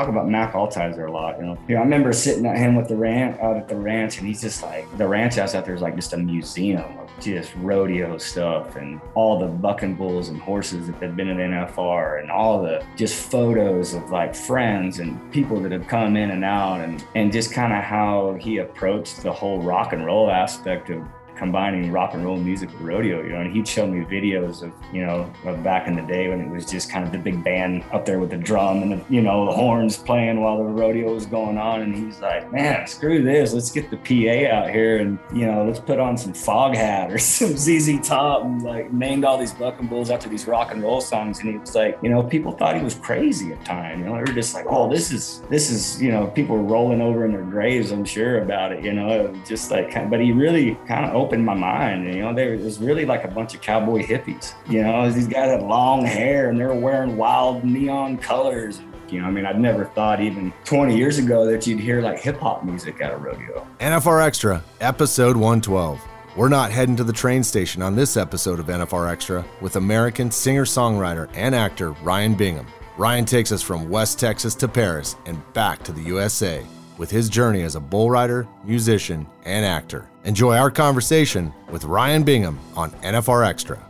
Talk about Mac Altizer a lot. You know, you know, I remember sitting at him with the ranch uh, out at the ranch, and he's just like the ranch house out there is like just a museum of just rodeo stuff and all the bucking bulls and horses that have been at NFR and all the just photos of like friends and people that have come in and out and and just kind of how he approached the whole rock and roll aspect of combining rock and roll music with rodeo, you know, and he'd show me videos of, you know, of back in the day when it was just kind of the big band up there with the drum and the, you know, the horns playing while the rodeo was going on. And he's like, man, screw this. Let's get the PA out here and, you know, let's put on some Foghat or some ZZ Top and like named all these bucking bulls after these rock and roll songs. And he was like, you know, people thought he was crazy at time. You know, they were just like, oh, this is, this is, you know, people were rolling over in their graves, I'm sure about it, you know, just like, but he really kind of opened my mind. You know, there was really like a bunch of cowboy hippies. You know, these guys had long hair and they were wearing wild neon colors. You know, I mean, I'd never thought even 20 years ago that you'd hear like hip hop music at a rodeo. NFR Extra, episode 112. We're not heading to the train station on this episode of NFR Extra with American singer songwriter and actor Ryan Bingham. Ryan takes us from West Texas to Paris and back to the USA with his journey as a bull rider, musician, and actor. Enjoy our conversation with Ryan Bingham on NFR Extra.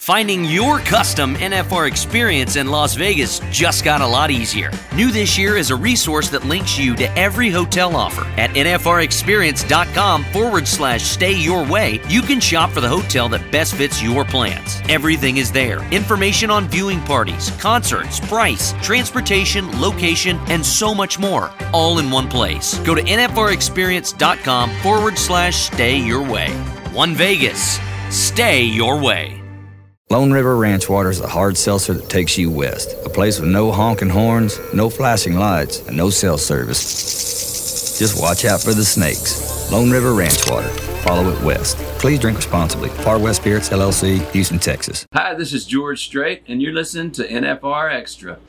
Finding your custom NFR experience in Las Vegas just got a lot easier. New this year is a resource that links you to every hotel offer. At NFRExperience.com forward slash stay your way, you can shop for the hotel that best fits your plans. Everything is there information on viewing parties, concerts, price, transportation, location, and so much more, all in one place. Go to NFRExperience.com forward slash stay your way. One Vegas, stay your way. Lone River Ranch Water is the hard seltzer that takes you west. A place with no honking horns, no flashing lights, and no cell service. Just watch out for the snakes. Lone River Ranch Water. Follow it west. Please drink responsibly. Far West Spirits, LLC, Houston, Texas. Hi, this is George Strait, and you're listening to NFR Extra.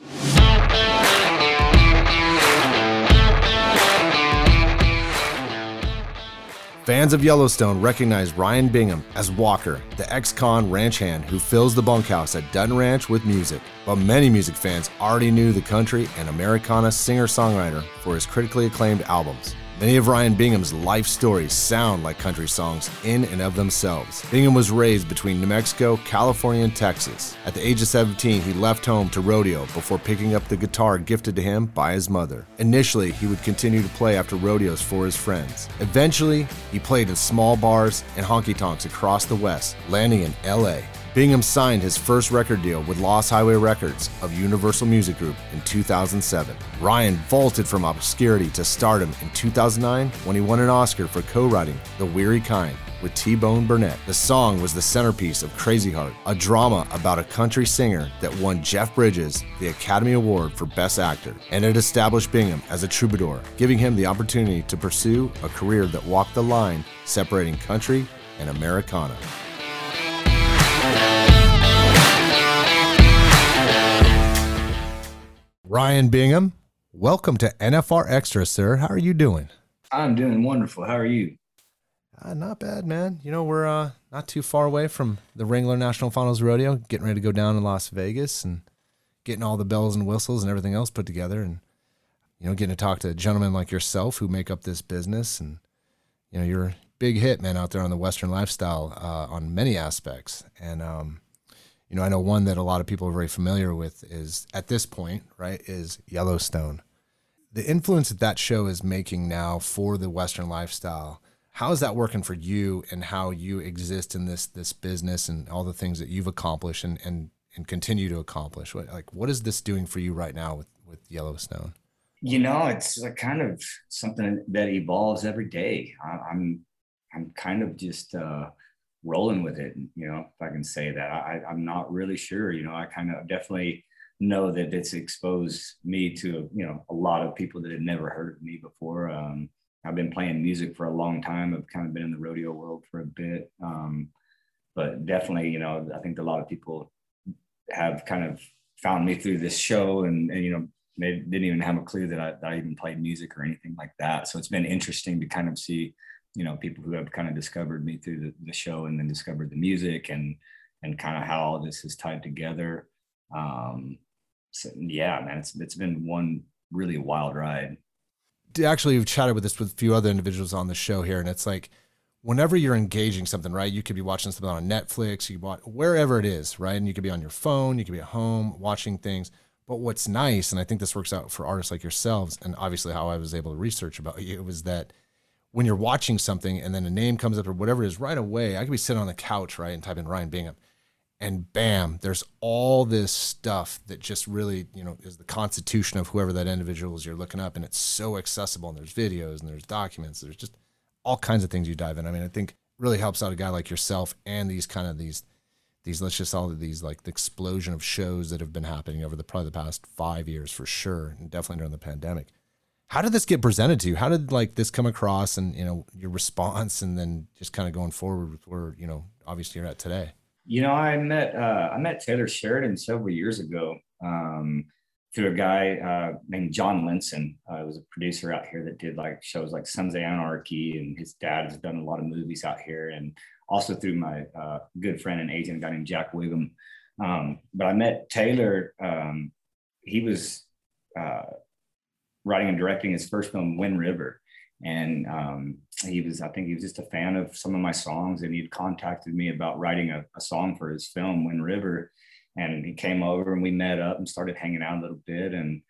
Fans of Yellowstone recognize Ryan Bingham as Walker, the ex con ranch hand who fills the bunkhouse at Dutton Ranch with music. But many music fans already knew the country and Americana singer songwriter for his critically acclaimed albums. Many of Ryan Bingham's life stories sound like country songs in and of themselves. Bingham was raised between New Mexico, California, and Texas. At the age of 17, he left home to rodeo before picking up the guitar gifted to him by his mother. Initially, he would continue to play after rodeos for his friends. Eventually, he played in small bars and honky tonks across the West, landing in LA. Bingham signed his first record deal with Lost Highway Records of Universal Music Group in 2007. Ryan vaulted from obscurity to stardom in 2009 when he won an Oscar for co writing The Weary Kind with T Bone Burnett. The song was the centerpiece of Crazy Heart, a drama about a country singer that won Jeff Bridges the Academy Award for Best Actor, and it established Bingham as a troubadour, giving him the opportunity to pursue a career that walked the line separating country and Americana. Ryan Bingham, welcome to NFR Extra, sir. How are you doing? I'm doing wonderful. How are you? Uh, not bad, man. You know, we're uh, not too far away from the Wrangler National Finals Rodeo, getting ready to go down in Las Vegas and getting all the bells and whistles and everything else put together. And, you know, getting to talk to gentlemen like yourself who make up this business. And, you know, you're a big hit, man, out there on the Western lifestyle uh, on many aspects. And, um, you know, I know one that a lot of people are very familiar with is at this point, right, is Yellowstone. The influence that that show is making now for the Western lifestyle, how is that working for you and how you exist in this this business and all the things that you've accomplished and and and continue to accomplish? What, like, what is this doing for you right now with, with Yellowstone? You know, it's a kind of something that evolves every day. I, I'm, I'm kind of just, uh, rolling with it, you know, if I can say that I, I'm not really sure, you know, I kind of definitely know that it's exposed me to, you know, a lot of people that had never heard of me before. Um, I've been playing music for a long time. I've kind of been in the rodeo world for a bit. Um, but definitely, you know, I think a lot of people have kind of found me through this show and, and you know, they didn't even have a clue that I, that I even played music or anything like that. So it's been interesting to kind of see, you know, people who have kind of discovered me through the, the show and then discovered the music and, and kind of how all this is tied together. Um, so yeah, man, it's, it's been one really wild ride. Actually, we've chatted with this with a few other individuals on the show here, and it's like, whenever you're engaging something, right? You could be watching something on Netflix, you watch wherever it is, right? And you could be on your phone, you could be at home watching things. But what's nice, and I think this works out for artists like yourselves, and obviously how I was able to research about you was that when you're watching something and then a name comes up or whatever it is, right away, I could be sitting on the couch, right, and type in Ryan Bingham, and bam, there's all this stuff that just really, you know, is the constitution of whoever that individual is you're looking up, and it's so accessible, and there's videos and there's documents, there's just all kinds of things you dive in. I mean, I think really helps out a guy like yourself and these kind of these these let's just all of these like the explosion of shows that have been happening over the probably the past five years for sure, and definitely during the pandemic. How did this get presented to you? How did like this come across, and you know your response, and then just kind of going forward with where you know obviously you're at today? You know, I met uh, I met Taylor Sheridan several years ago. Um, through a guy uh, named John Linson. Uh, was a producer out here that did like shows like Sons of Anarchy, and his dad has done a lot of movies out here, and also through my uh, good friend and agent, a guy named Jack Wiggum. Um, but I met Taylor. Um, he was uh, writing and directing his first film, Wind River. And um, he was, I think he was just a fan of some of my songs, and he'd contacted me about writing a, a song for his film, Wind River and he came over and we met up and started hanging out a little bit and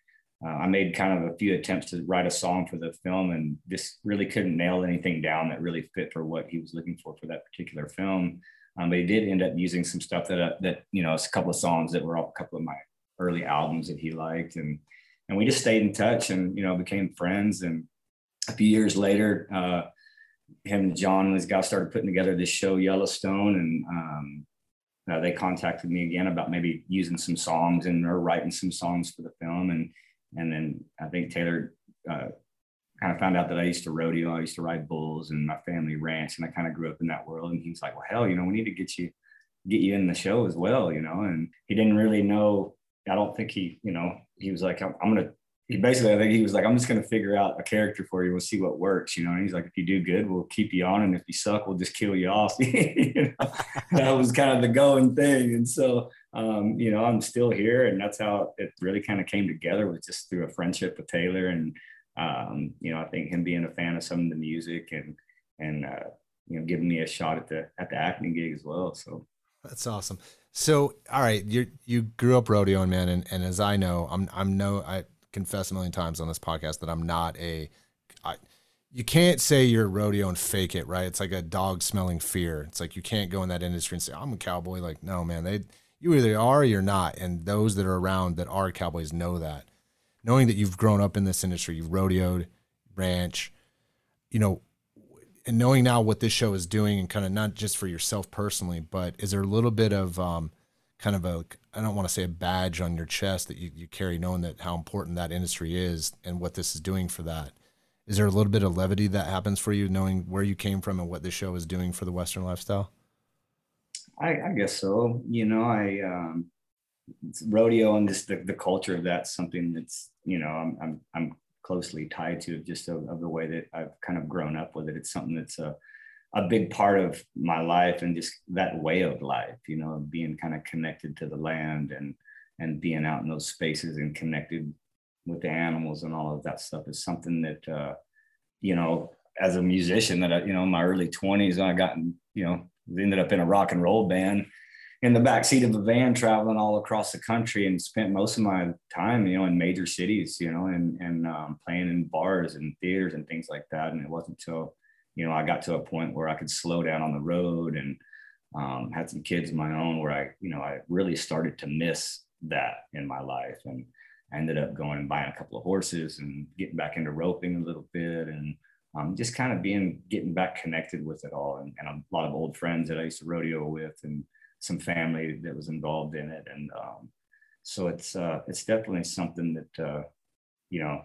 uh, I made kind of a few attempts to write a song for the film and just really couldn't nail anything down that really fit for what he was looking for for that particular film. Um, but he did end up using some stuff that, uh, that, you know, a couple of songs that were a couple of my early albums that he liked. And, and we just stayed in touch and, you know, became friends. And a few years later, uh, him and John his guys started putting together this show Yellowstone. And, um, uh, they contacted me again about maybe using some songs and or writing some songs for the film and and then I think Taylor uh, kind of found out that I used to rodeo I used to ride bulls and my family ranch and I kind of grew up in that world and he was like well hell you know we need to get you get you in the show as well you know and he didn't really know I don't think he you know he was like I'm, I'm gonna he basically, I think he was like, I'm just going to figure out a character for you. We'll see what works, you know. And he's like, if you do good, we'll keep you on, and if you suck, we'll just kill you off. you know? that was kind of the going thing. And so, um, you know, I'm still here, and that's how it really kind of came together was just through a friendship with Taylor, and um, you know, I think him being a fan of some of the music and and uh, you know, giving me a shot at the at the acting gig as well. So that's awesome. So, all right, you you grew up rodeoing, man, and, and as I know, I'm I'm no I confess a million times on this podcast that I'm not a. I, you can't say you're a rodeo and fake it, right? It's like a dog smelling fear. It's like you can't go in that industry and say I'm a cowboy. Like, no, man, they you either are or you're not. And those that are around that are cowboys know that. Knowing that you've grown up in this industry, you've rodeoed, ranch, you know, and knowing now what this show is doing and kind of not just for yourself personally, but is there a little bit of um, kind of a I don't want to say a badge on your chest that you, you carry, knowing that how important that industry is and what this is doing for that. Is there a little bit of levity that happens for you, knowing where you came from and what this show is doing for the Western lifestyle? I, I guess so. You know, I um, rodeo and just the, the culture of that's something that's you know I'm I'm, I'm closely tied to just of, of the way that I've kind of grown up with it. It's something that's a a big part of my life and just that way of life, you know, being kind of connected to the land and and being out in those spaces and connected with the animals and all of that stuff is something that uh, you know, as a musician that I, you know, in my early 20s, I got, you know, ended up in a rock and roll band in the back seat of a van traveling all across the country and spent most of my time, you know, in major cities, you know, and, and um, playing in bars and theaters and things like that. And it wasn't until you know, I got to a point where I could slow down on the road and um, had some kids of my own where I, you know, I really started to miss that in my life. And I ended up going and buying a couple of horses and getting back into roping a little bit and um, just kind of being, getting back connected with it all. And, and, a lot of old friends that I used to rodeo with and some family that was involved in it. And um, so it's, uh, it's definitely something that, uh, you know,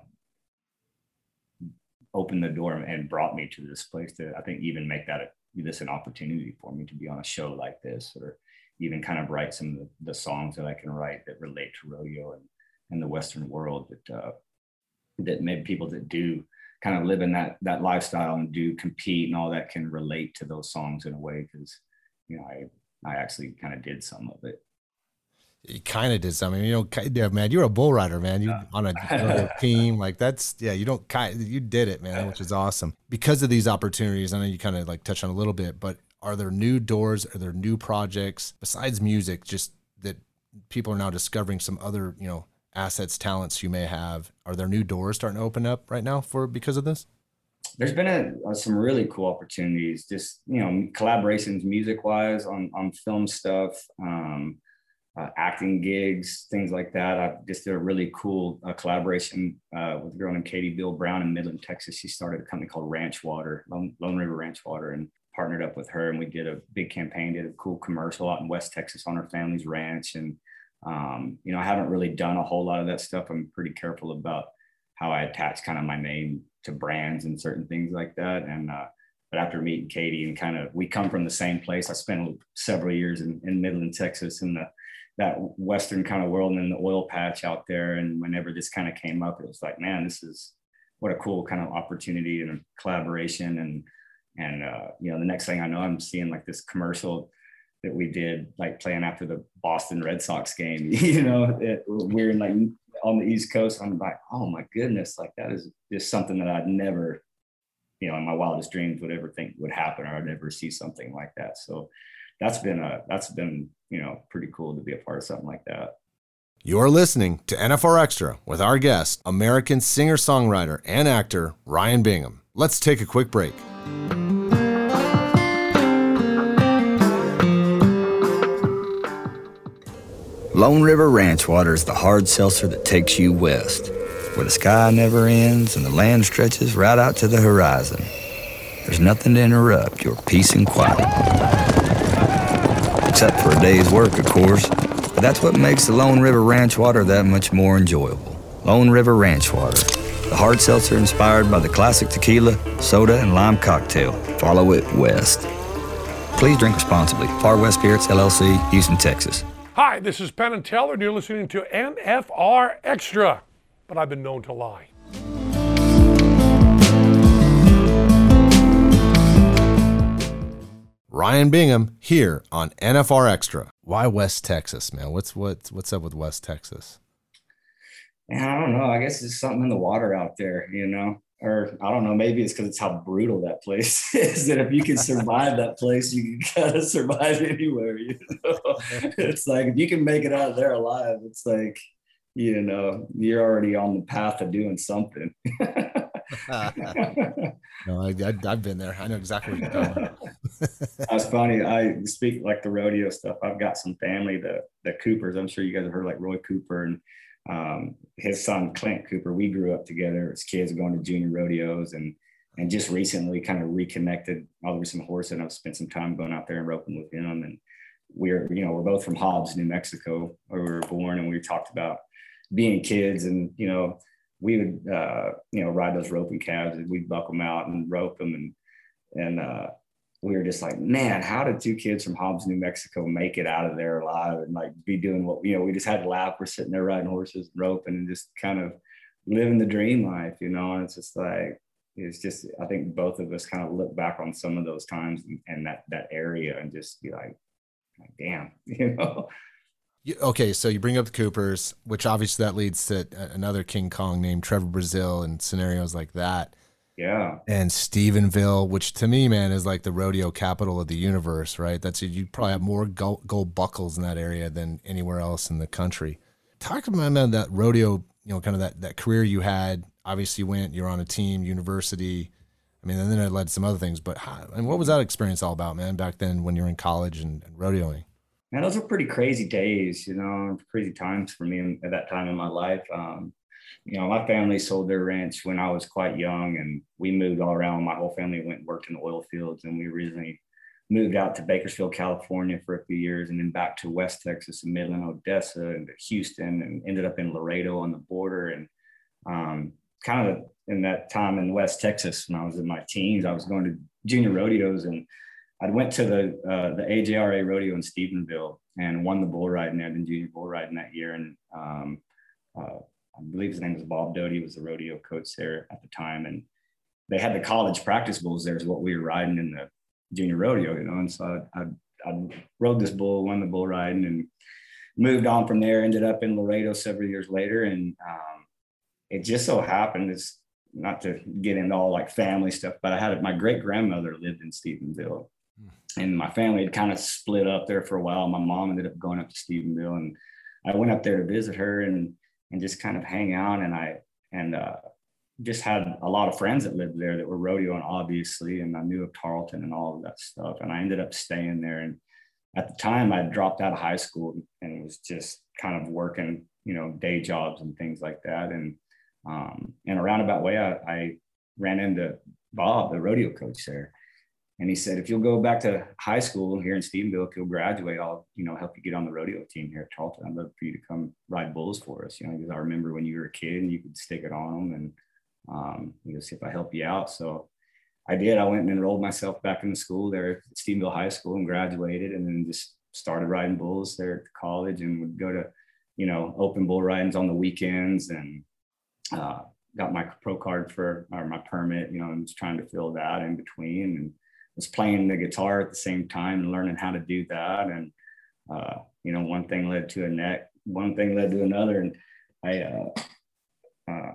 opened the door and brought me to this place to, I think, even make that a, this an opportunity for me to be on a show like this or even kind of write some of the, the songs that I can write that relate to rodeo and, and the Western world that, uh, that maybe people that do kind of live in that, that lifestyle and do compete and all that can relate to those songs in a way. Cause, you know, I, I actually kind of did some of it. You kind of did something, you know, yeah, man, you're a bull rider, man. You on a, a team like that's, yeah, you don't kind you did it, man, which is awesome because of these opportunities. I know you kind of like touched on a little bit, but are there new doors? Are there new projects besides music? Just that people are now discovering some other, you know, assets, talents you may have. Are there new doors starting to open up right now for because of this? There's been a, some really cool opportunities, just you know, collaborations music wise on on film stuff, um, uh, acting gigs, things like that. I just did a really cool uh, collaboration uh, with a girl named Katie Beal Brown in Midland, Texas. She started a company called Ranch Water, Lone, Lone River Ranch Water, and partnered up with her and we did a big campaign, did a cool commercial out in West Texas on her family's ranch. And, um, you know, I haven't really done a whole lot of that stuff. I'm pretty careful about how I attach kind of my name to brands and certain things like that. And, uh, but after meeting Katie and kind of, we come from the same place. I spent several years in, in Midland, Texas in the, that Western kind of world and the oil patch out there. And whenever this kind of came up, it was like, man, this is what a cool kind of opportunity and collaboration. And, and uh, you know, the next thing I know, I'm seeing like this commercial that we did, like playing after the Boston Red Sox game. you know, it, we're in like on the East Coast. I'm like, oh my goodness, like that is just something that I'd never, you know, in my wildest dreams would ever think would happen, or I'd never see something like that. So that's been a that's been you know pretty cool to be a part of something like that. You're listening to NFR Extra with our guest, American singer songwriter and actor Ryan Bingham. Let's take a quick break. Lone River Ranch Water is the hard seltzer that takes you west, where the sky never ends and the land stretches right out to the horizon. There's nothing to interrupt your peace and quiet. Except for a day's work, of course. But that's what makes the Lone River Ranch Water that much more enjoyable. Lone River Ranch Water, the hard seltzer inspired by the classic tequila, soda, and lime cocktail. Follow it west. Please drink responsibly. Far West Spirits, LLC, Houston, Texas. Hi, this is Penn and Teller, and you're listening to NFR Extra. But I've been known to lie. Ryan Bingham here on NFR Extra. Why West Texas, man? What's what's what's up with West Texas? Yeah, I don't know. I guess there's something in the water out there, you know or I don't know, maybe it's because it's how brutal that place is. that if you can survive that place, you can kind of survive anywhere. You know, it's like if you can make it out of there alive, it's like you know you're already on the path of doing something. no, I, have been there. I know exactly what you're talking about. That's funny. I speak like the rodeo stuff. I've got some family, the the Coopers. I'm sure you guys have heard like Roy Cooper and um, his son Clint Cooper, we grew up together as kids going to junior rodeos and and just recently kind of reconnected. All with some horse and I've spent some time going out there and roping with him. And we're you know we're both from Hobbs, New Mexico, where we were born. And we talked about being kids and you know we would uh, you know ride those roping calves and we'd buck them out and rope them and and uh, we were just like, man, how did two kids from Hobbs, New Mexico make it out of there alive and like be doing what, you know, we just had to laugh. We're sitting there riding horses and roping and just kind of living the dream life, you know, and it's just like, it's just, I think both of us kind of look back on some of those times and, and that, that area and just be like, like damn, you know? Okay, so you bring up the Coopers, which obviously that leads to another King Kong named Trevor Brazile and scenarios like that. Yeah. And Stephenville, which to me, man, is like the rodeo capital of the universe, right? That's you probably have more gold, gold buckles in that area than anywhere else in the country. Talk about that rodeo, you know, kind of that that career you had. Obviously, you went, you're on a team, university. I I mean, and then it led to some other things. But how, and what was that experience all about, man? Back then, when you were in college and, and rodeoing. Man, those were pretty crazy days, you know, crazy times for me at that time in my life. Um, you know, my family sold their ranch when I was quite young, and we moved all around. My whole family went and worked in the oil fields, and we originally moved out to Bakersfield, California for a few years, and then back to West Texas and Midland, Odessa, and Houston, and ended up in Laredo on the border. And um, kind of in that time in West Texas when I was in my teens, I was going to junior rodeos, and I went to the uh, the AJRA rodeo in Stephenville and won the bull riding there, the junior bull riding that year, and um, uh, I believe his name was Bob Doty, was the rodeo coach there at the time, and they had the college practice bulls there is what we were riding in the junior rodeo, you know. And so I, I, I rode this bull, won the bull riding, and moved on from there. Ended up in Laredo several years later, and um, it just so happened it's not to get into all like family stuff, but I had my great grandmother lived in Stephenville, hmm. and my family had kind of split up there for a while. My mom ended up going up to Stephenville, and I went up there to visit her and and just kind of hang out. And I and uh, just had a lot of friends that lived there that were rodeoing, obviously, and I knew of Tarleton and all of that stuff. And I ended up staying there. And at the time, I dropped out of high school and was just kind of working, you know, day jobs and things like that. And um, in a roundabout way, I, I ran into Bob, the rodeo coach there. And he said, if you'll go back to high school here in Stephenville, if you'll graduate, I'll, you know, help you get on the rodeo team here at Tarleton. I'd love for you to come ride bulls for us. You know, because I remember when you were a kid and you could stick it on them and um, you know, see if I help you out. So I did. I went and enrolled myself back in the school there at High School and graduated, and then just started riding bulls there at the college, and would go to, you know, open bull ridings on the weekends, and uh, got my pro card for or my permit, you know, and was trying to fill that in between, and was playing the guitar at the same time and learning how to do that, and uh, you know, one thing led to a neck, one thing led to another, and I. Uh, uh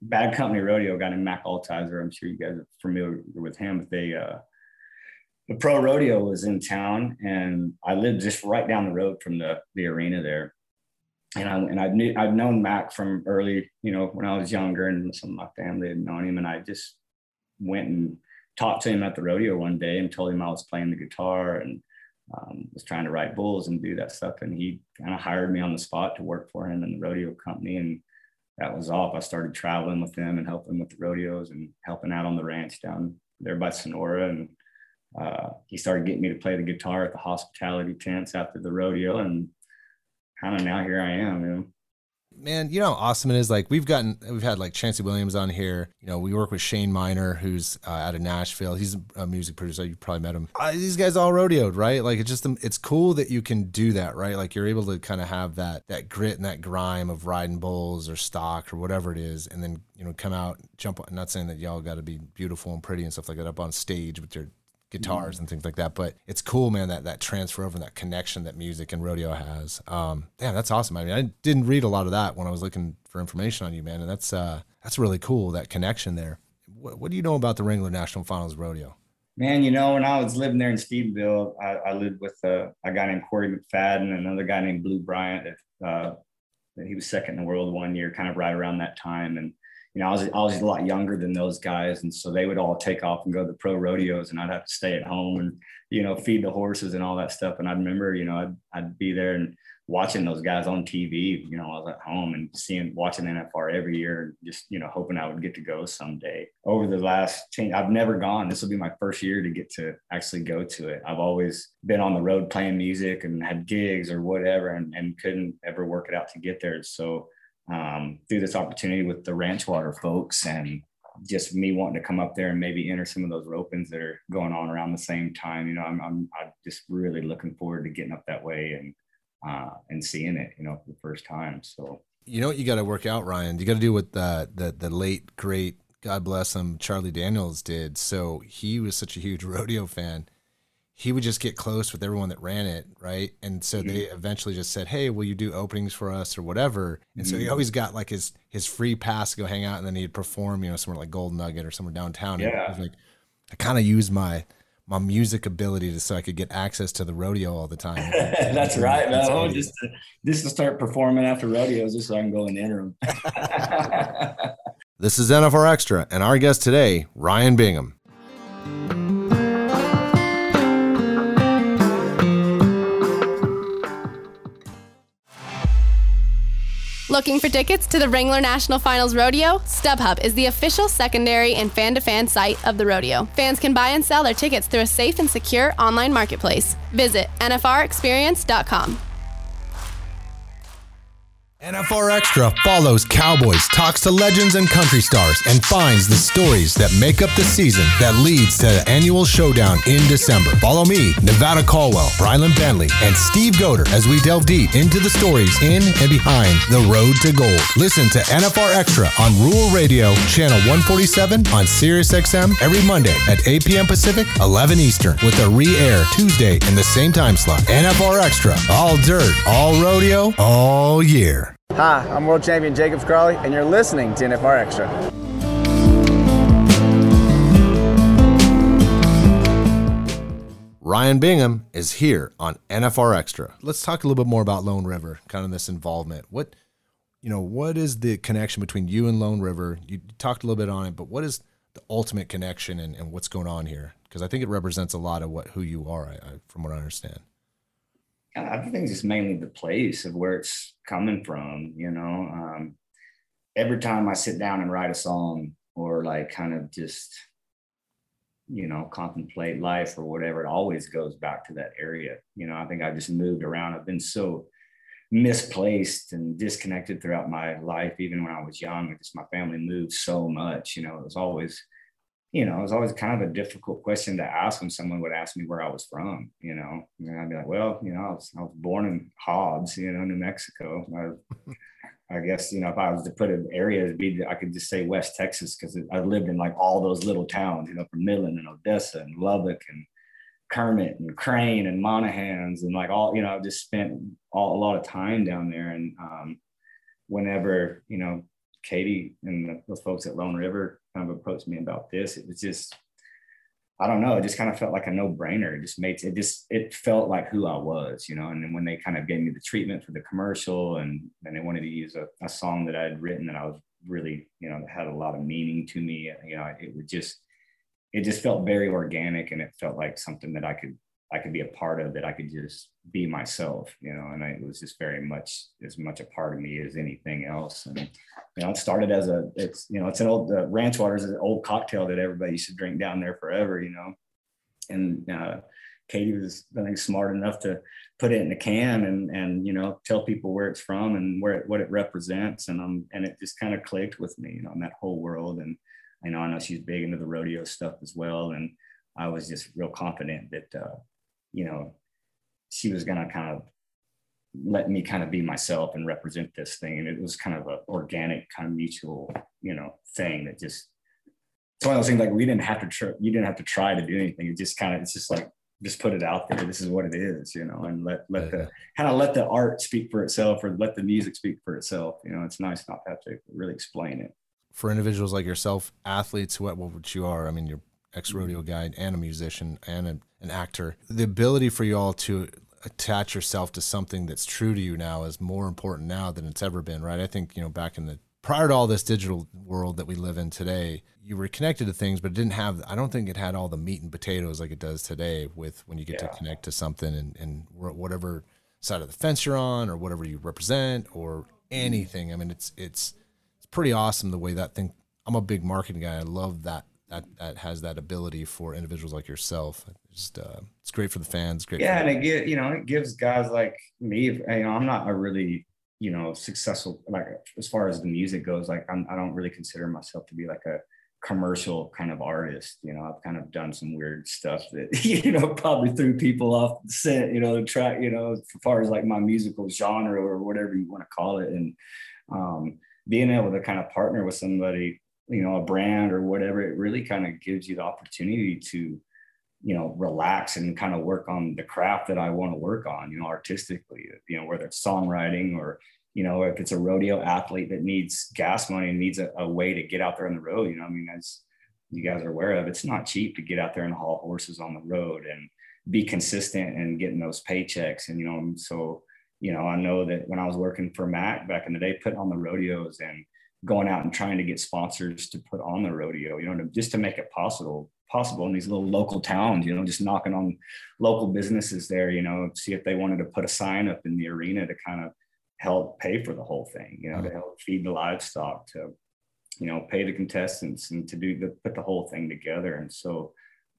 Bad Company Rodeo, guy named Mac Altizer. I'm sure you guys are familiar with him. But They uh, the pro rodeo was in town, and I lived just right down the road from the the arena there. And I and I knew I'd known Mac from early, you know, when I was younger, and some of my family had known him. And I just went and talked to him at the rodeo one day and told him I was playing the guitar and um, was trying to write bulls and do that stuff. And he kind of hired me on the spot to work for him in the rodeo company. And that was off. I started traveling with them and helping with the rodeos and helping out on the ranch down there by Sonora. And uh, he started getting me to play the guitar at the hospitality tents after the rodeo. And kind of now here I am, you know man, you know how awesome it is. Like we've gotten, we've had like Chancey Williams on here. You know, we work with Shane Miner, who's uh, out of Nashville. He's a music producer. You probably met him. Uh, these guys all rodeoed, right? Like it's just, it's cool that you can do that, right? Like you're able to kind of have that that grit and that grime of riding bulls or stock or whatever it is, and then you know come out, jump. I'm not saying that y'all got to be beautiful and pretty and stuff like that up on stage with your guitars mm-hmm. and things like that. But it's cool, man, that that transfer over and that connection that music and rodeo has. Um, damn, that's awesome. I mean, I didn't read a lot of that when I was looking for information on you, man, and that's uh, that's really cool that connection there. What, what do you know about the Wrangler National Finals Rodeo? Man, you know, when I was living there in Stephenville, I, I lived with a, a, guy named Corey McFadden and another guy named Blue Bryant. That, uh, he was second in the world one year, kind of right around that time, and you know, I was, I was a lot younger than those guys. And so they would all take off and go to the pro rodeos and I'd have to stay at home and, you know, feed the horses and all that stuff. And I remember, you know, I'd, I'd be there and watching those guys on TV, you know, I was at home and seeing, watching NFR every year and just, you know, hoping I would get to go someday over the last change. I've never gone. This will be my first year to get to actually go to it. I've always been on the road playing music and had gigs or whatever and, and couldn't ever work it out to get there. So, um, through this opportunity with the ranch water folks and just me wanting to come up there and maybe enter some of those ropings that are going on around the same time. You know, I'm, I'm, I'm just really looking forward to getting up that way and, uh, and seeing it, you know, for the first time. So, you know what you got to work out, Ryan? You got to do what the, the, the late, great, God bless him, Charlie Daniels did. So he was such a huge rodeo fan he would just get close with everyone that ran it, right? And so mm-hmm. they eventually just said, "Hey, will you do openings for us or whatever?" And mm-hmm. so he mm-hmm. always got like his his free pass to go hang out, and then he'd perform, you know, somewhere like Gold Nugget or somewhere downtown. Yeah, like I kind of used my my music ability to so I could get access to the rodeo all the time. That's right, man. Oh, just to, just to start performing after rodeos, just so I can go in enter them. This is NFR Extra, and our guest today, Ryan Bingham. Looking for tickets to the Wrangler National Finals Rodeo? StubHub is the official secondary and fan to fan site of the rodeo. Fans can buy and sell their tickets through a safe and secure online marketplace. Visit NFRExperience.com. NFR Extra follows Cowboys, talks to legends and country stars, and finds the stories that make up the season that leads to the annual showdown in December. Follow me, Nevada Caldwell, Ryland Bentley, and Steve Goder as we delve deep into the stories in and behind the road to gold. Listen to NFR Extra on Rural Radio, channel 147 on Sirius XM every Monday at 8 p.m. Pacific, 11 Eastern, with a re-air Tuesday in the same time slot. NFR Extra, all dirt, all rodeo, all year. Hi, I'm world champion Jacobs Crawley, and you're listening to NFR Extra. Ryan Bingham is here on NFR Extra. Let's talk a little bit more about Lone River, kind of this involvement. What, you know, what is the connection between you and Lone River? You talked a little bit on it, but what is the ultimate connection and, and what's going on here? Because I think it represents a lot of what who you are, I, I, from what I understand. I think it's mainly the place of where it's coming from, you know. Um, every time I sit down and write a song or like kind of just, you know, contemplate life or whatever, it always goes back to that area. You know, I think I just moved around. I've been so misplaced and disconnected throughout my life, even when I was young. Just my family moved so much, you know, it was always you know, it was always kind of a difficult question to ask when someone would ask me where I was from, you know, and I'd be like, well, you know, I was, I was born in Hobbs, you know, New Mexico. I, I guess, you know, if I was to put an area, it'd be, I could just say West Texas because I lived in like all those little towns, you know, from Midland and Odessa and Lubbock and Kermit and Crane and Monahans and like all, you know, I've just spent all, a lot of time down there. And um, whenever, you know, Katie and the, those folks at Lone River kind of approached me about this, it was just, I don't know, it just kind of felt like a no brainer. It just made it just, it felt like who I was, you know. And then when they kind of gave me the treatment for the commercial and then they wanted to use a, a song that I had written that I was really, you know, had a lot of meaning to me, you know, it would just, it just felt very organic and it felt like something that I could I could be a part of that I could just be myself, you know, and I, it was just very much as much a part of me as anything else. And, you know, it started as a, it's, you know, it's an old, uh, ranch water is an old cocktail that everybody used to drink down there forever, you know, and uh, Katie was, I think, smart enough to put it in a can and, and, you know, tell people where it's from and where, it, what it represents. And, um, and it just kind of clicked with me, you know, in that whole world. And, I know, I know she's big into the rodeo stuff as well. And I was just real confident that, uh, you know, she was going to kind of let me kind of be myself and represent this thing. And it was kind of an organic, kind of mutual, you know, thing that just, it's one of those things like we didn't have to, try, you didn't have to try to do anything. It just kind of, it's just like, just put it out there. This is what it is, you know, and let, let the kind of let the art speak for itself or let the music speak for itself. You know, it's nice not to have to really explain it. For individuals like yourself, athletes, what, what you are, I mean, you're ex rodeo guide and a musician and a, an actor. The ability for you all to attach yourself to something that's true to you now is more important now than it's ever been, right? I think, you know, back in the prior to all this digital world that we live in today, you were connected to things, but it didn't have, I don't think it had all the meat and potatoes like it does today with when you get yeah. to connect to something and, and whatever side of the fence you're on or whatever you represent or anything. I mean, it's, it's, it's pretty awesome the way that thing, I'm a big marketing guy. I love that that that has that ability for individuals like yourself. Just uh, it's great for the fans. Great. Yeah, and it get you know it gives guys like me. You know, I'm not a really you know successful like as far as the music goes. Like I'm, I don't really consider myself to be like a commercial kind of artist. You know, I've kind of done some weird stuff that you know probably threw people off the scent. You know, track. You know, as far as like my musical genre or whatever you want to call it, and um, being able to kind of partner with somebody you know a brand or whatever it really kind of gives you the opportunity to you know relax and kind of work on the craft that i want to work on you know artistically you know whether it's songwriting or you know if it's a rodeo athlete that needs gas money and needs a, a way to get out there on the road you know i mean as you guys are aware of it's not cheap to get out there and haul horses on the road and be consistent and getting those paychecks. And you know so you know i know that when i was working for mac back in the day putting on the rodeos and going out and trying to get sponsors to put on the rodeo, you know, to, just to make it possible possible in these little local towns, you know, just knocking on local businesses there, you know, see if they wanted to put a sign up in the arena to kind of help pay for the whole thing, you know, to help feed the livestock, to, you know, pay the contestants and to do the put the whole thing together. And so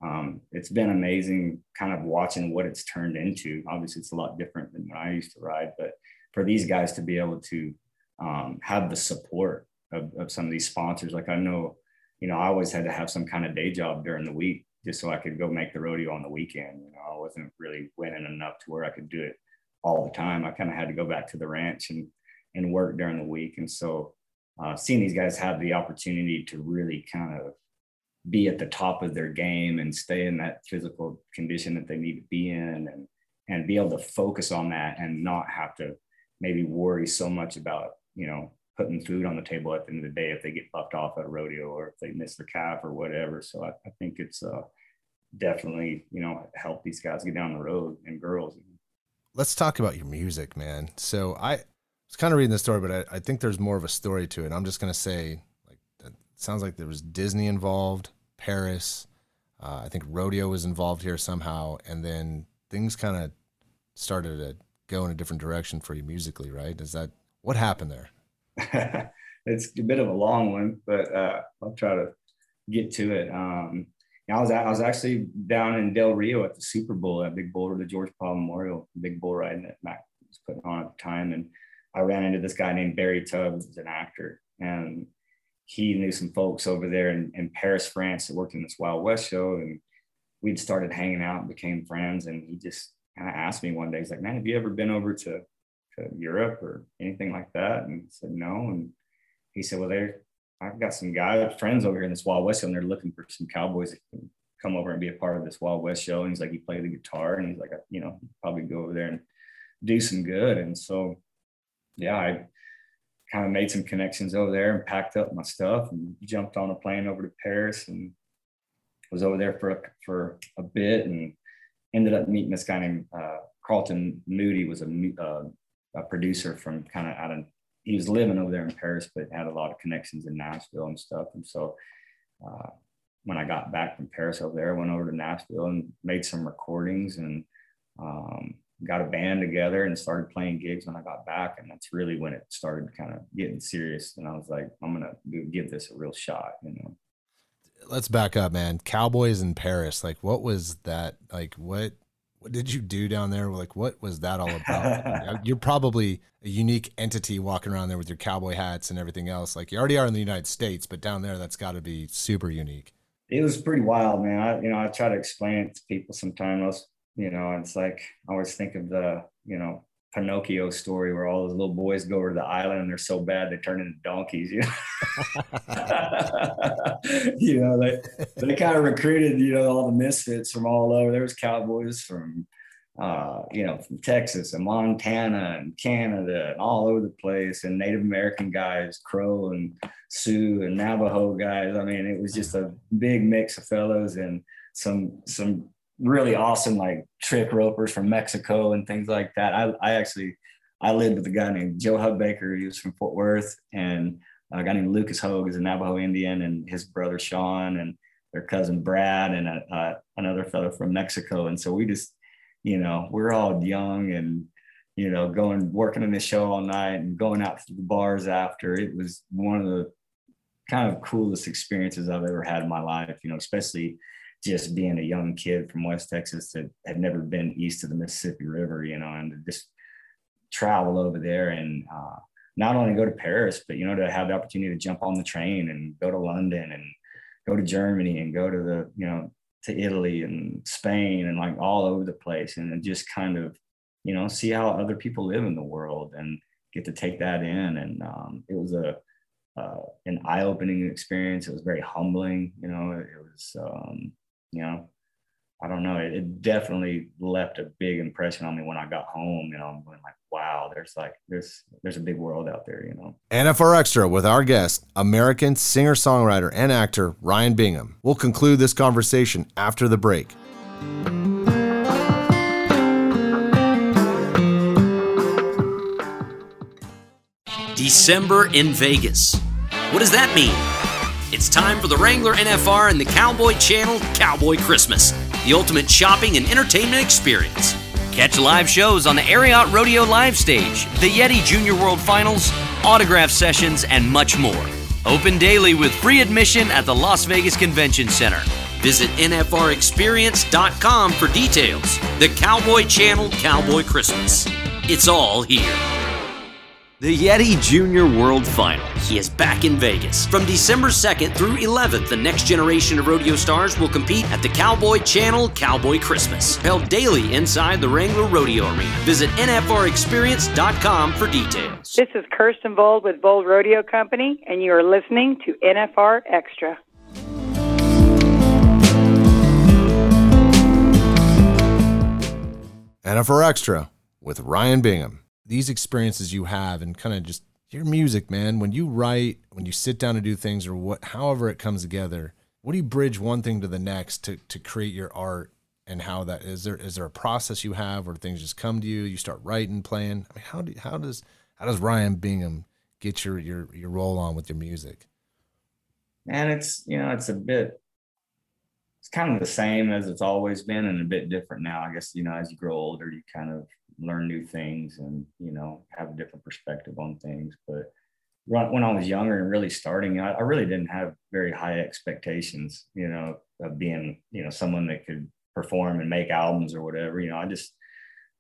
um, it's been amazing kind of watching what it's turned into. Obviously, it's a lot different than when I used to ride, but for these guys to be able to um, have the support of, of some of these sponsors, like I know, you know, I always had to have some kind of day job during the week just so I could go make the rodeo on the weekend. You know, I wasn't really winning enough to where I could do it all the time. I kind of had to go back to the ranch and and work during the week. And so uh, seeing these guys have the opportunity to really kind of be at the top of their game and stay in that physical condition that they need to be in and and be able to focus on that and not have to maybe worry so much about you know putting food on the table at the end of the day if they get bucked off at a rodeo or if they miss their calf or whatever so i, I think it's uh, definitely you know help these guys get down the road and girls let's talk about your music man so i was kind of reading the story but I, I think there's more of a story to it i'm just going to say like, sounds like there was Disney involved, Paris. Uh, I think rodeo was involved here somehow, and then things kind of started to go in a different direction for you musically, right? Is that what happened there? it's a bit of a long one, but uh, I'll try to get to it. Um, I was I was actually down in Del Rio at the Super Bowl, at Big Bull, the George Paul Memorial, big bull riding that Mac was putting on at the time, and I ran into this guy named Barry Tubbs, who's an actor, and he knew some folks over there in, in Paris, France that worked in this Wild West show. And we'd started hanging out and became friends. And he just kind of asked me one day, he's like, man, have you ever been over to Europe or anything like that? And I said, no. And he said, well, there, I've got some guys, friends over here in this Wild West show, and they're looking for some cowboys that can come over and be a part of this Wild West show. And he's like, he played the guitar and he's like, you know, probably go over there and do some good. And so, yeah, I kind of made some connections over there and packed up my stuff and jumped on a plane over to Paris and was over there for a, for a bit and ended up meeting this guy named uh, Carlton Moody was a, uh, a producer from kind of out of he was living over there in Paris but had a lot of connections in Nashville and stuff and so uh, when I got back from Paris over there I went over to Nashville and made some recordings and um, got a band together and started playing gigs when I got back. And that's really when it started kind of getting serious. And I was like, I'm going to give this a real shot, you know. Let's back up, man. Cowboys in Paris. Like, what was that? Like, what, what did you do down there? Like, what was that all about? you're probably a unique entity walking around there with your cowboy hats and everything else. Like, you already are in the United States, but down there, that's got to be super unique. It was pretty wild, man. I, you know, I try to explain it to people sometimes you know it's like i always think of the you know pinocchio story where all those little boys go over to the island and they're so bad they turn into donkeys you know, you know they, they kind of recruited you know all the misfits from all over. There was cowboys from uh, you know from texas and montana and canada and all over the place and native american guys crow and sioux and navajo guys. I mean it was just a big mix of fellows and some some really awesome like trick ropers from Mexico and things like that. I, I actually I lived with a guy named Joe Hubbaker. He was from Fort Worth, and a guy named Lucas Hogue is a Navajo Indian, and his brother Sean and their cousin Brad and a, another fellow from Mexico. And so we just, you know, we're all young and you know going working in the show all night and going out to the bars after. It was one of the kind of coolest experiences I've ever had in my life. You know, especially just being a young kid from West Texas that had never been east of the Mississippi River, you know, and just travel over there and uh, not only go to Paris, but you know, to have the opportunity to jump on the train and go to London and go to Germany and go to the, you know, to Italy and Spain and like all over the place and just kind of, you know, see how other people live in the world and get to take that in. And um, it was a, uh, an eye-opening experience. It was very humbling. You know, it was um, you know, I don't know. It, it, definitely left a big impression on me when I got home. You know, I'm going like, wow, there's like there's there's a big world out there. You know. NFR Extra with our guest, American singer songwriter and actor Ryan Bingham. We'll conclude this conversation after the break. December in Vegas. What does that mean? It's time for the Wrangler NFR and the Cowboy Channel Cowboy Christmas, the ultimate shopping and entertainment experience. Catch live shows on the Ariat Rodeo Live Stage, the Yeti Junior World Finals, autograph sessions, and much more. Open daily with free admission at the Las Vegas Convention Center. Visit NFRExperience.com for details. The Cowboy Channel Cowboy Christmas. It's all here. The Yeti Junior World Final. He is back in Vegas. From December 2nd through 11th, the next generation of rodeo stars will compete at the Cowboy Channel Cowboy Christmas, held daily inside the Wrangler Rodeo Arena. Visit NFRExperience.com for details. This is Kirsten Vold with Vold Rodeo Company, and you are listening to NFR Extra. NFR Extra with Ryan Bingham. These experiences you have and kind of just your music, man, when you write, when you sit down to do things or what however it comes together, what do you bridge one thing to the next to to create your art and how that is there is there a process you have where things just come to you, you start writing, playing? I mean, how do how does how does Ryan Bingham get your your your roll on with your music? And it's you know, it's a bit it's kind of the same as it's always been and a bit different now. I guess, you know, as you grow older, you kind of learn new things and, you know, have a different perspective on things. But when I was younger and really starting, I, I really didn't have very high expectations, you know, of being, you know, someone that could perform and make albums or whatever. You know, I just,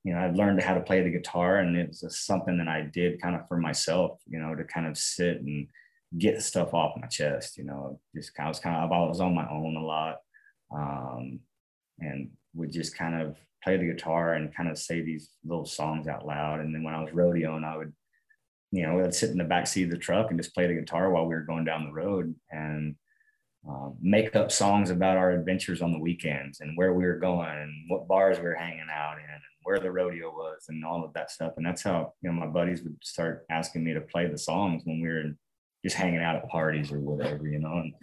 you know, I've learned how to play the guitar and it was just something that I did kind of for myself, you know, to kind of sit and get stuff off my chest, you know, just kind of, was kind of, I was on my own a lot um, and would just kind of play the guitar and kind of say these little songs out loud. And then when I was rodeoing, I would, you know, I'd sit in the back seat of the truck and just play the guitar while we were going down the road and uh, make up songs about our adventures on the weekends and where we were going and what bars we were hanging out in and where the rodeo was and all of that stuff. And that's how, you know, my buddies would start asking me to play the songs when we were just hanging out at parties or whatever, you know. And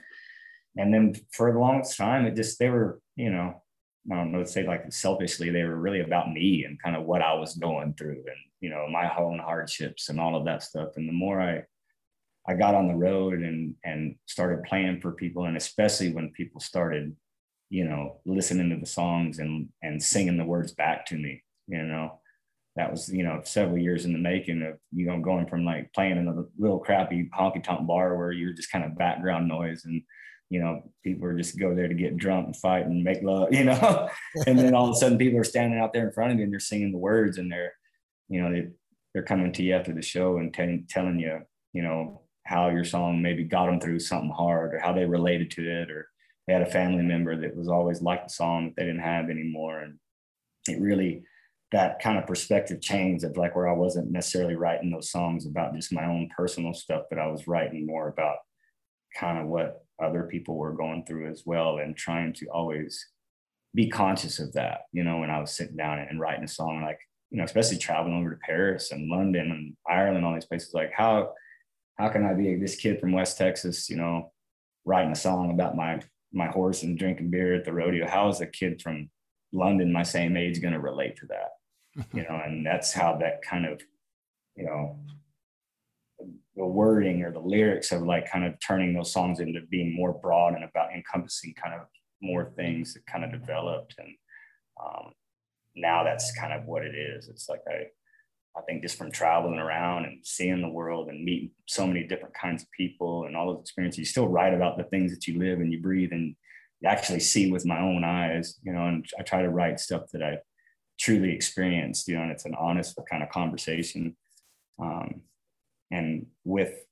and then for the longest time, it just they were, you know, I don't know, say like selfishly, they were really about me and kind of what I was going through and you know my own hardships and all of that stuff. And the more I I got on the road and and started playing for people, and especially when people started, you know, listening to the songs and and singing the words back to me, you know, that was you know several years in the making of you know going from like playing in a little crappy honky tonk bar where you're just kind of background noise and you know, people are just go there to get drunk and fight and make love, you know, and then all of a sudden people are standing out there in front of you and they're singing the words and they're, you know, they, they're coming to you after the show and t- telling you, you know, how your song maybe got them through something hard or how they related to it or they had a family member that was always like the song that they didn't have anymore. And it really, that kind of perspective changed of like where I wasn't necessarily writing those songs about just my own personal stuff, but I was writing more about kind of what other people were going through as well and trying to always be conscious of that you know when i was sitting down and writing a song like you know especially traveling over to paris and london and ireland all these places like how how can i be this kid from west texas you know writing a song about my my horse and drinking beer at the rodeo? How is a kid from london my same age going to relate to that? You know and that's how that kind of you know the wording or the lyrics of like kind of turning those songs into being more broad and about encompassing kind of more things that kind of developed. And um, now that's kind of what it is. It's like i i think just from traveling around and seeing the world and meeting so many different kinds of people and all those experiences you still write about the things that you live and you breathe and you actually see with my own eyes you know and i try to write stuff that i truly experienced you know and it's an honest kind of conversation. Um, and with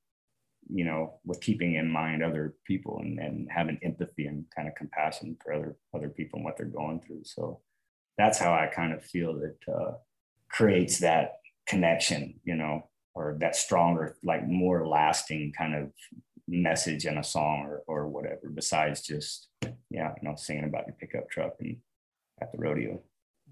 you know with keeping in mind other people and, and having empathy and kind of compassion for other other people and what they're going through. So that's how i kind of feel that uh, creates that connection you know or that stronger like more lasting kind of message in a song or, or whatever besides just yeah you know singing about your pickup truck and at the rodeo.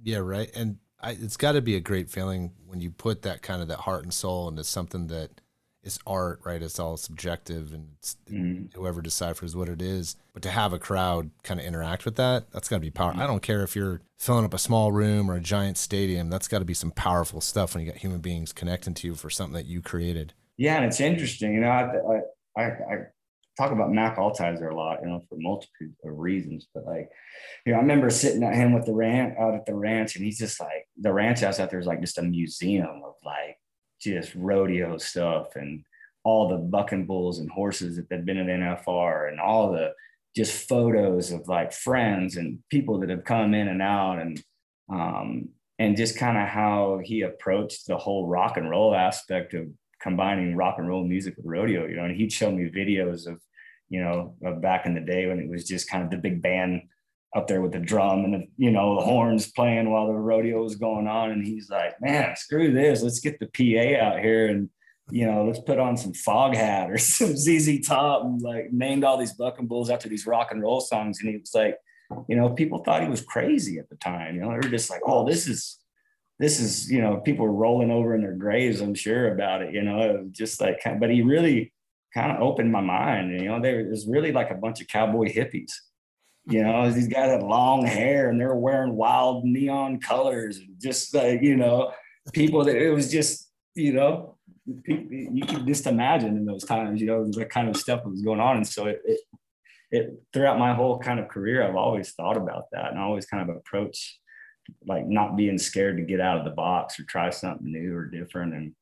Yeah right. And I, it's got to be a great feeling when you put that kind of that heart and soul into something that is art, right? It's all subjective, and mm. whoever deciphers what it is. But to have a crowd kind of interact with that, that's got to be powerful. Mm. I don't care if you're filling up a small room or a giant stadium. That's got to be some powerful stuff when you got human beings connecting to you for something that you created. Yeah, and it's interesting. You know, I, I, I talk about Mack Altizer a lot, you know, for multitude of reasons. But like, you know, I remember sitting at him with the ranch out at the ranch, and he's just like the ranch house out there is like just a museum of like just rodeo stuff and all the bucking bulls and horses that had been at NFR and all the just photos of like friends and people that have come in and out and um and just kind of how he approached the whole rock and roll aspect of combining rock and roll music with rodeo, you know, and he'd show me videos of, you know, of back in the day when it was just kind of the big band up there with the drum and the, you know, the horns playing while the rodeo was going on. And he's like, man, screw this. Let's get the PA out here and, you know, let's put on some Foghat or some ZZ Top and like named all these bucking bulls after these rock and roll songs. And he was like, you know, people thought he was crazy at the time. You know, they were just like, oh, this is this is, you know, people rolling over in their graves, I'm sure about it, you know, it just like, but he really kind of opened my mind. You know, there was really like a bunch of cowboy hippies. You know, these guys had long hair and they were wearing wild neon colors, and just like, you know, people that it was just, you know, you can just imagine in those times, you know, the kind of stuff that was going on. And so it, it, it throughout my whole kind of career, I've always thought about that and always kind of approach like not being scared to get out of the box or try something new or different. And,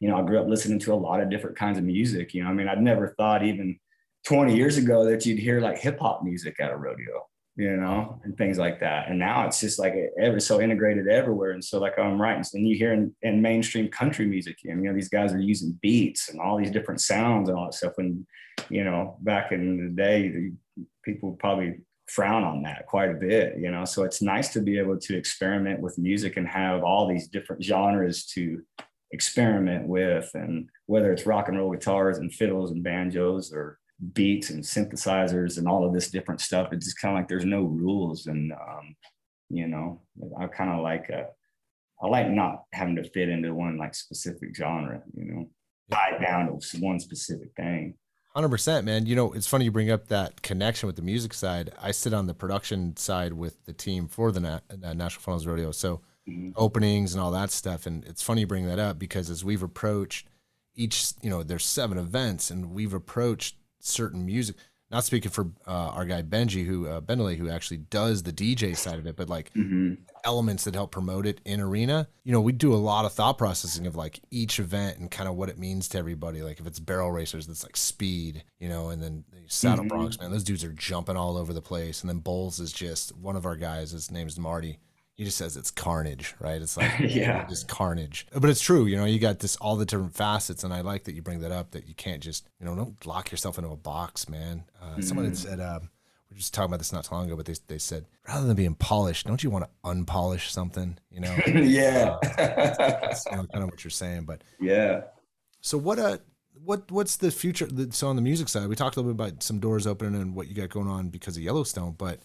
you know, I grew up listening to a lot of different kinds of music. You know, I mean, I'd never thought even 20 years ago that you'd hear like hip hop music at a rodeo, you know, and things like that. And now it's just like ever so integrated everywhere. And so, like, I'm writing, and you hear in, in mainstream country music, you know, these guys are using beats and all these different sounds and all that stuff. When, you know, back in the day, people probably frown on that quite a bit, you know. So it's nice to be able to experiment with music and have all these different genres to experiment with, and whether it's rock and roll guitars and fiddles and banjos or beats and synthesizers and all of this different stuff. It's just kind of like there's no rules, and um, you know, I kind of like a, I like not having to fit into one like specific genre, you know, tied down to one specific thing. Hundred percent, man. You know, it's funny you bring up that connection with the music side. I sit on the production side with the team for the Na- uh, National Finals Rodeo, so mm-hmm. openings and all that stuff. And it's funny you bring that up because as we've approached each, you know, there's seven events, and we've approached certain music not speaking for uh, our guy Benji, who uh, Bentley, who actually does the DJ side of it, but like mm-hmm. elements that help promote it in arena. You know, we do a lot of thought processing of like each event and kind of what it means to everybody. Like if it's barrel racers, that's like speed, you know, and then Saddle mm-hmm. Broncs, man, those dudes are jumping all over the place. And then Bulls is just one of our guys. His name's Marty he just says it's carnage, right? It's like yeah, just carnage. But it's true, you know. You got this all the different facets, and I like that you bring that up. That you can't just, you know, don't lock yourself into a box, man. Uh, mm. Someone had mm. said, um, we were just talking about this not too long ago, but they they said rather than being polished, don't you want to unpolish something? You know? yeah, uh, that's, that's, you know, kind of what you're saying. But yeah. So what uh what what's the future? So on the music side, we talked a little bit about some doors opening and what you got going on because of Yellowstone, but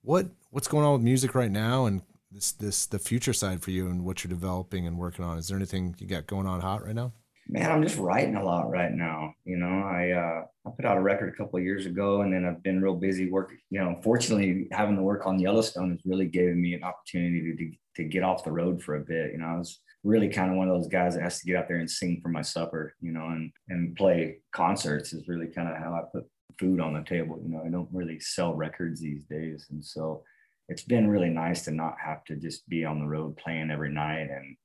what what's going on with music right now and this this the future side for you and what you're developing and working on. Is there anything you got going on hot right now? Man, I'm just writing a lot right now. You know, I uh, I put out a record a couple of years ago, and then I've been real busy working. You know, fortunately, having to work on Yellowstone has really given me an opportunity to to get off the road for a bit. You know, I was really kind of one of those guys that has to get out there and sing for my supper. You know, and and play concerts is really kind of how I put food on the table. You know, I don't really sell records these days, and so it's been really nice to not have to just be on the road playing every night and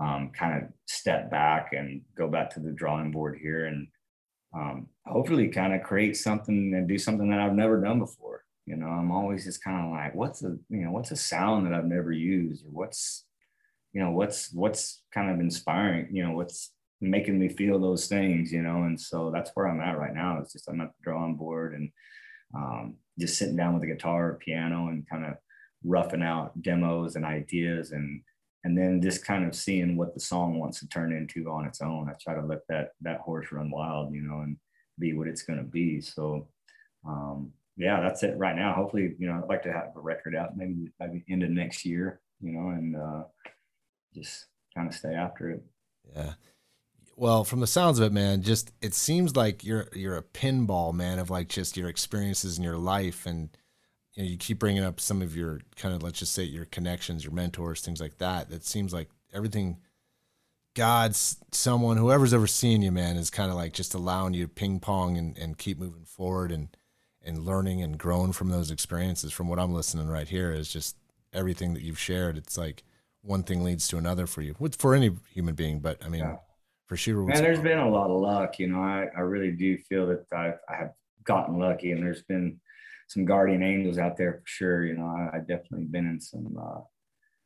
um, kind of step back and go back to the drawing board here and um, hopefully kind of create something and do something that I've never done before. You know, I'm always just kind of like, what's a, you know, what's a sound that I've never used or what's, you know, what's, what's kind of inspiring, you know, what's making me feel those things, you know? And so that's where I'm at right now. It's just, I'm at the drawing board and um, just sitting down with a guitar or piano and kind of roughing out demos and ideas and and then just kind of seeing what the song wants to turn into on its own. I try to let that that horse run wild, you know, and be what it's going to be. So, um, yeah, that's it right now. Hopefully, you know, I'd like to have a record out maybe the end of next year, you know, and uh, just kind of stay after it. Yeah. Well, from the sounds of it, man, just it seems like you're you're a pinball man of like just your experiences in your life and you, know, you keep bringing up some of your kind of let's just say your connections, your mentors, things like that. It seems like everything God's someone, whoever's ever seen you, man, is kind of like just allowing you to ping pong and, and keep moving forward and and learning and growing from those experiences. From what I'm listening right here is just everything that you've shared. It's like one thing leads to another for you, for any human being. But I mean, yeah. for sure, man, there's been a lot of luck. You know, I I really do feel that I I have gotten lucky, and there's been some guardian angels out there for sure. You know, I, have definitely been in some uh,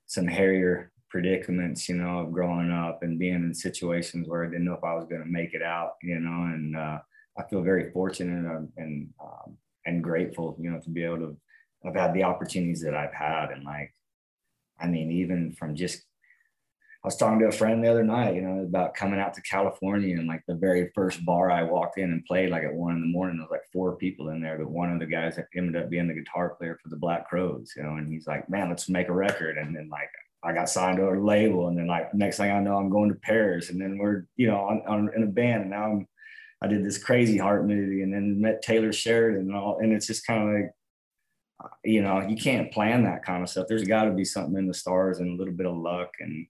some hairier predicaments, you know, of growing up and being in situations where I didn't know if I was going to make it out, you know, and uh, I feel very fortunate and and, um, and grateful, you know, to be able to have had the opportunities that I've had, and like, I mean, even from just I was talking to a friend the other night, you know, about coming out to California and like the very first bar I walked in and played like at one in the morning, there was like four people in there, but one of the guys that ended up being the guitar player for the Black Crowes, you know, and he's like, man, let's make a record. And then like I got signed to a label, and then like next thing I know, I'm going to Paris, and then we're you know on, on in a band, and now I'm I did this crazy heart movie, and then met Taylor Sheridan, and all, and it's just kind of like you know you can't plan that kind of stuff. There's got to be something in the stars and a little bit of luck, and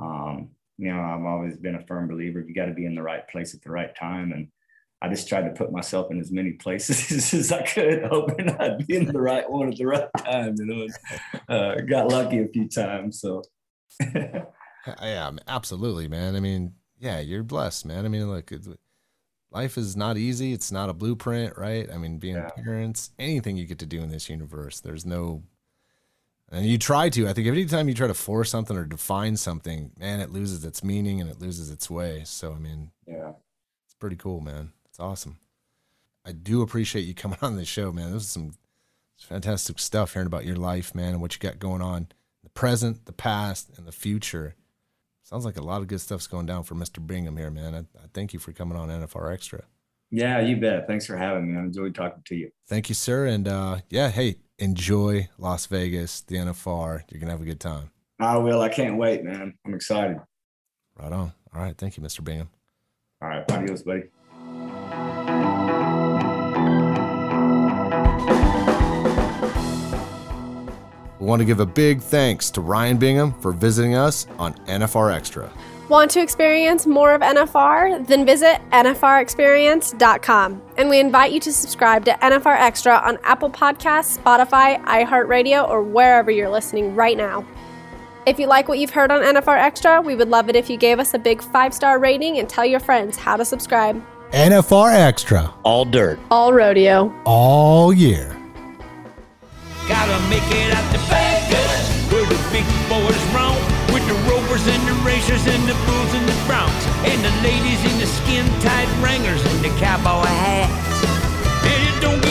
um, you know I've always been a firm believer you got to be in the right place at the right time, and I just tried to put myself in as many places as I could, hoping I'd be in the right one at the right time. You know, uh, got lucky a few times. So, yeah, absolutely, man. I mean, yeah, you're blessed, man. I mean, look, life is not easy. It's not a blueprint, right? I mean, being yeah. parents, anything you get to do in this universe, there's no. And you try to. I think every time you try to force something or define something, man, it loses its meaning and it loses its way. So, I mean, yeah, it's pretty cool, man It's awesome. I do appreciate you coming on the show, man. This is some fantastic stuff hearing about your life, man, and what you got going on the present, the past, and the future. Sounds like a lot of good stuff's going down for Mr. Bingham here, man. I, I thank you for coming on NFR Extra. Yeah, you bet. Thanks for having me. I enjoyed talking to you. Thank you, sir. And uh, yeah, hey, enjoy Las Vegas, the NFR. You're gonna have a good time. I will. I can't wait, man. I'm excited. Right on. All right. Thank you, Mr. Bingham. All right. Adios, buddy. We want to give a big thanks to Ryan Bingham for visiting us on NFR Extra. Want to experience more of NFR? Then visit NFRExperience.com. And we invite you to subscribe to NFR Extra on Apple Podcasts, Spotify, iHeartRadio, or wherever you're listening right now. If you like what you've heard on NFR Extra, we would love it if you gave us a big five star rating and tell your friends how to subscribe. NFR Extra. All dirt. All rodeo. All year. Gotta make it out the and the racers and the bulls and the broncs and the ladies in the skin-tight wranglers and the cowboy hats. And it don't